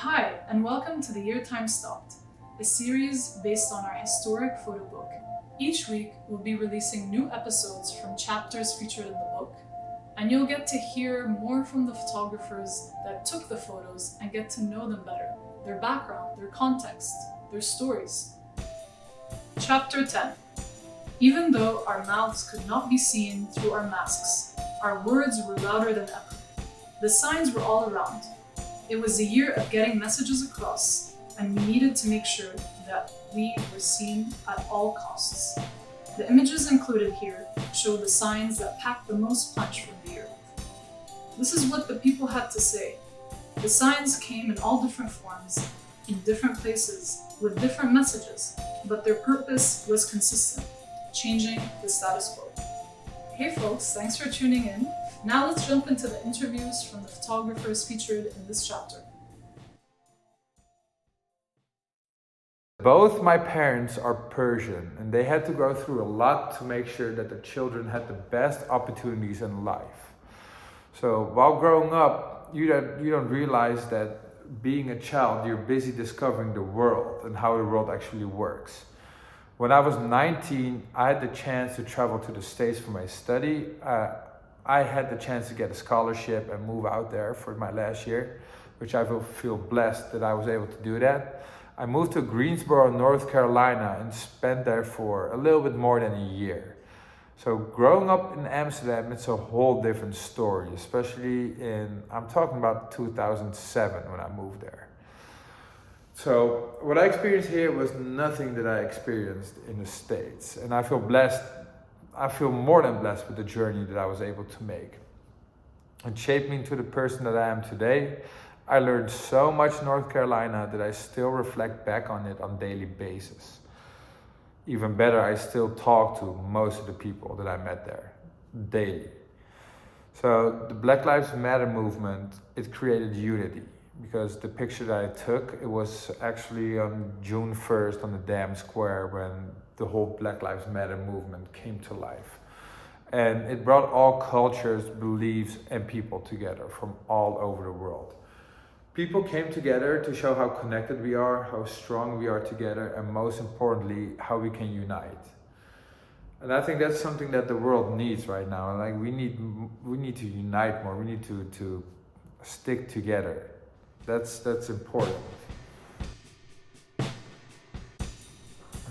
Hi, and welcome to The Year Time Stopped, a series based on our historic photo book. Each week, we'll be releasing new episodes from chapters featured in the book, and you'll get to hear more from the photographers that took the photos and get to know them better their background, their context, their stories. Chapter 10 Even though our mouths could not be seen through our masks, our words were louder than ever. The signs were all around. It was a year of getting messages across, and we needed to make sure that we were seen at all costs. The images included here show the signs that packed the most punch from the year. This is what the people had to say. The signs came in all different forms, in different places, with different messages, but their purpose was consistent changing the status quo. Hey folks, thanks for tuning in. Now let's jump into the interviews from the photographers featured in this chapter. Both my parents are Persian, and they had to go through a lot to make sure that their children had the best opportunities in life. So while growing up, you don't, you don't realize that being a child, you're busy discovering the world and how the world actually works. When I was 19, I had the chance to travel to the States for my study. Uh, I had the chance to get a scholarship and move out there for my last year, which I feel blessed that I was able to do that. I moved to Greensboro, North Carolina, and spent there for a little bit more than a year. So growing up in Amsterdam, it's a whole different story, especially in, I'm talking about 2007 when I moved there. So what I experienced here was nothing that I experienced in the States. And I feel blessed, I feel more than blessed with the journey that I was able to make. It shaped me into the person that I am today. I learned so much North Carolina that I still reflect back on it on daily basis even better, I still talk to most of the people that I met there daily. So the Black Lives Matter movement, it created unity because the picture that I took, it was actually on June 1st on the Dam Square when the whole Black Lives Matter movement came to life. And it brought all cultures, beliefs, and people together from all over the world people came together to show how connected we are, how strong we are together, and most importantly, how we can unite. And I think that's something that the world needs right now. Like we need, we need to unite more. We need to to stick together. That's that's important.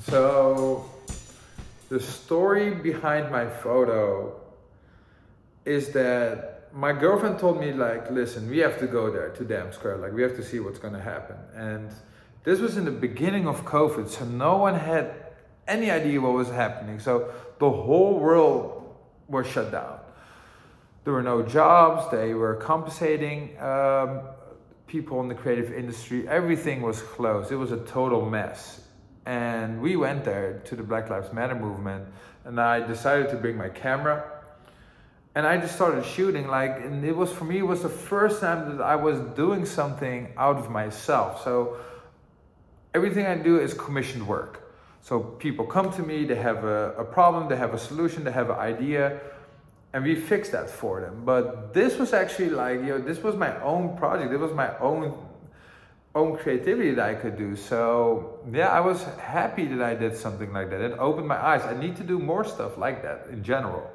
So, the story behind my photo is that my girlfriend told me like, listen, we have to go there to Dam Square. Like we have to see what's gonna happen. And this was in the beginning of COVID, so no one had any idea what was happening. So the whole world was shut down. There were no jobs. They were compensating um, people in the creative industry. Everything was closed. It was a total mess. And we went there to the Black Lives Matter movement, and I decided to bring my camera and I just started shooting like and it was for me it was the first time that I was doing something out of myself so everything I do is commissioned work so people come to me they have a, a problem they have a solution they have an idea and we fix that for them. But this was actually like you know this was my own project. It was my own own creativity that I could do. So yeah I was happy that I did something like that. It opened my eyes. I need to do more stuff like that in general.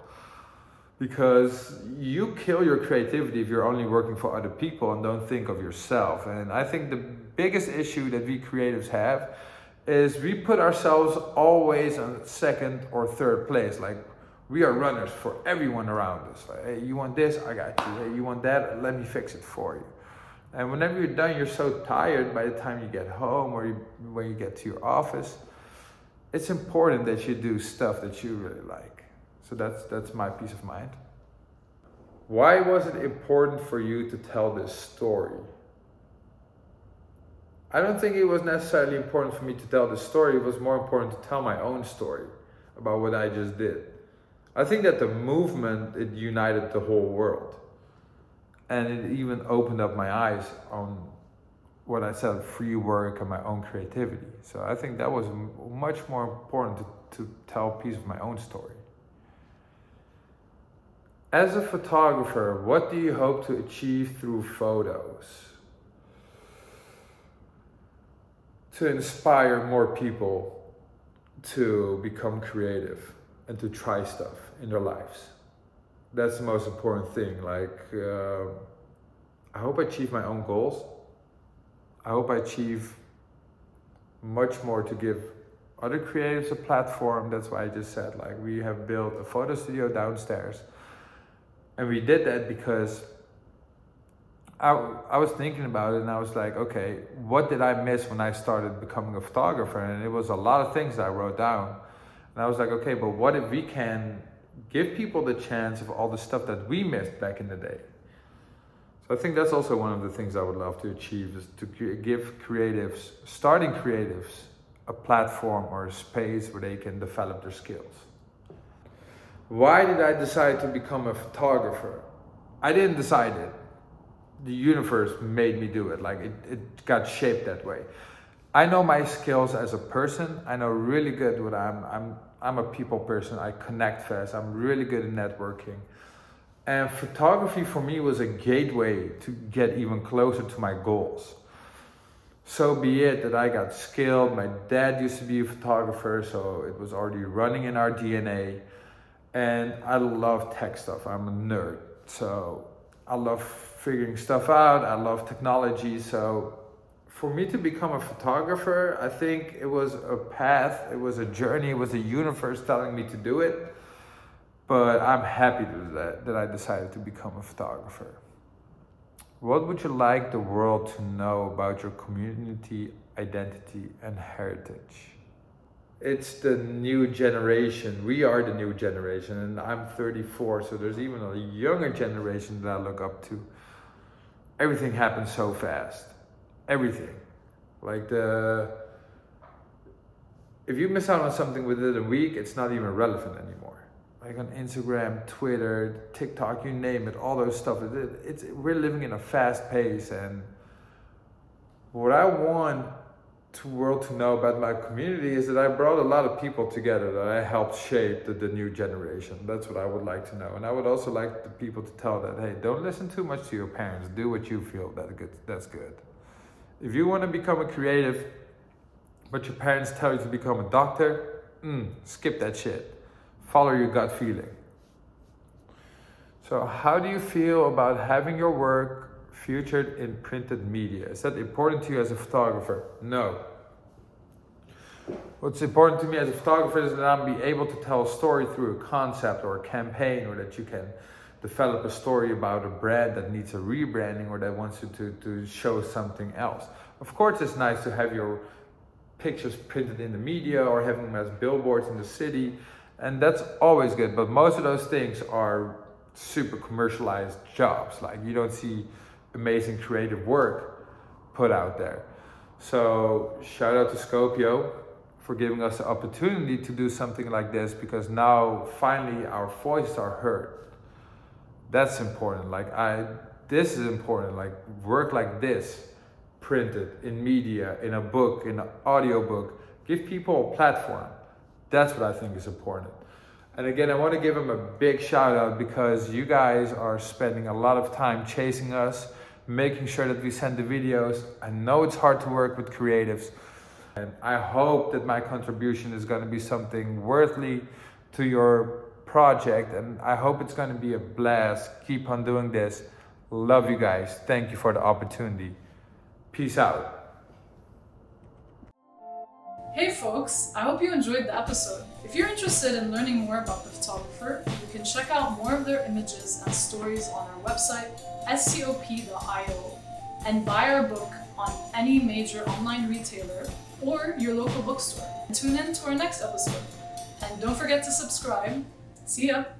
Because you kill your creativity if you're only working for other people and don't think of yourself. And I think the biggest issue that we creatives have is we put ourselves always on second or third place. Like we are runners for everyone around us. Like, hey, you want this? I got you. Hey, you want that? Let me fix it for you. And whenever you're done, you're so tired by the time you get home or you, when you get to your office. It's important that you do stuff that you really like. So that's that's my peace of mind. Why was it important for you to tell this story? I don't think it was necessarily important for me to tell this story. It was more important to tell my own story about what I just did. I think that the movement it united the whole world. And it even opened up my eyes on what I said, free work and my own creativity. So I think that was much more important to, to tell a piece of my own story. As a photographer, what do you hope to achieve through photos? to inspire more people to become creative and to try stuff in their lives. That's the most important thing. Like, uh, I hope I achieve my own goals. I hope I achieve much more to give other creatives a platform. That's why I just said, like, we have built a photo studio downstairs. And we did that because I, I was thinking about it and I was like, okay, what did I miss when I started becoming a photographer? And it was a lot of things I wrote down. And I was like, okay, but what if we can give people the chance of all the stuff that we missed back in the day? So I think that's also one of the things I would love to achieve is to give creatives, starting creatives, a platform or a space where they can develop their skills. Why did I decide to become a photographer? I didn't decide it the universe made me do it. Like it, it got shaped that way. I know my skills as a person. I know really good what I'm. I'm I'm a people person. I connect fast. I'm really good at networking. And photography for me was a gateway to get even closer to my goals. So be it that I got skilled. My dad used to be a photographer, so it was already running in our DNA. And I love tech stuff. I'm a nerd. So I love figuring stuff out. I love technology. So for me to become a photographer, I think it was a path, it was a journey, it was a universe telling me to do it. But I'm happy that, that I decided to become a photographer. What would you like the world to know about your community, identity, and heritage? It's the new generation. We are the new generation, and I'm 34, so there's even a younger generation that I look up to everything happens so fast. Everything. Like the if you miss out on something within a week, it's not even relevant anymore. Like on Instagram, Twitter, TikTok, you name it, all those stuff. It, it's we're living in a fast pace, and what I want to world to know about my community is that I brought a lot of people together that I helped shape the, the new generation. That's what I would like to know. And I would also like the people to tell that, hey, don't listen too much to your parents. Do what you feel that good, that's good. If you want to become a creative, but your parents tell you to become a doctor, mm, skip that shit. Follow your gut feeling. So, how do you feel about having your work featured in printed media. Is that important to you as a photographer? No. What's important to me as a photographer is that I'm be able to tell a story through a concept or a campaign, or that you can develop a story about a brand that needs a rebranding or that wants you to, to show something else. Of course, it's nice to have your pictures printed in the media or having them as billboards in the city, and that's always good. But most of those things are super commercialized jobs. Like you don't see amazing creative work put out there. So shout out to Scopio for giving us the opportunity to do something like this because now finally our voices are heard. That's important. Like I this is important. Like work like this, printed in media, in a book, in an audio book, give people a platform. That's what I think is important. And again, I want to give them a big shout out because you guys are spending a lot of time chasing us making sure that we send the videos. I know it's hard to work with creatives, and I hope that my contribution is going to be something worthy to your project, and I hope it's going to be a blast. Keep on doing this. Love you guys. Thank you for the opportunity. Peace out. Hey folks, I hope you enjoyed the episode. If you're interested in learning more about the photographer, you can check out more of their images and stories on our website, scop.io, and buy our book on any major online retailer or your local bookstore. Tune in to our next episode. And don't forget to subscribe. See ya!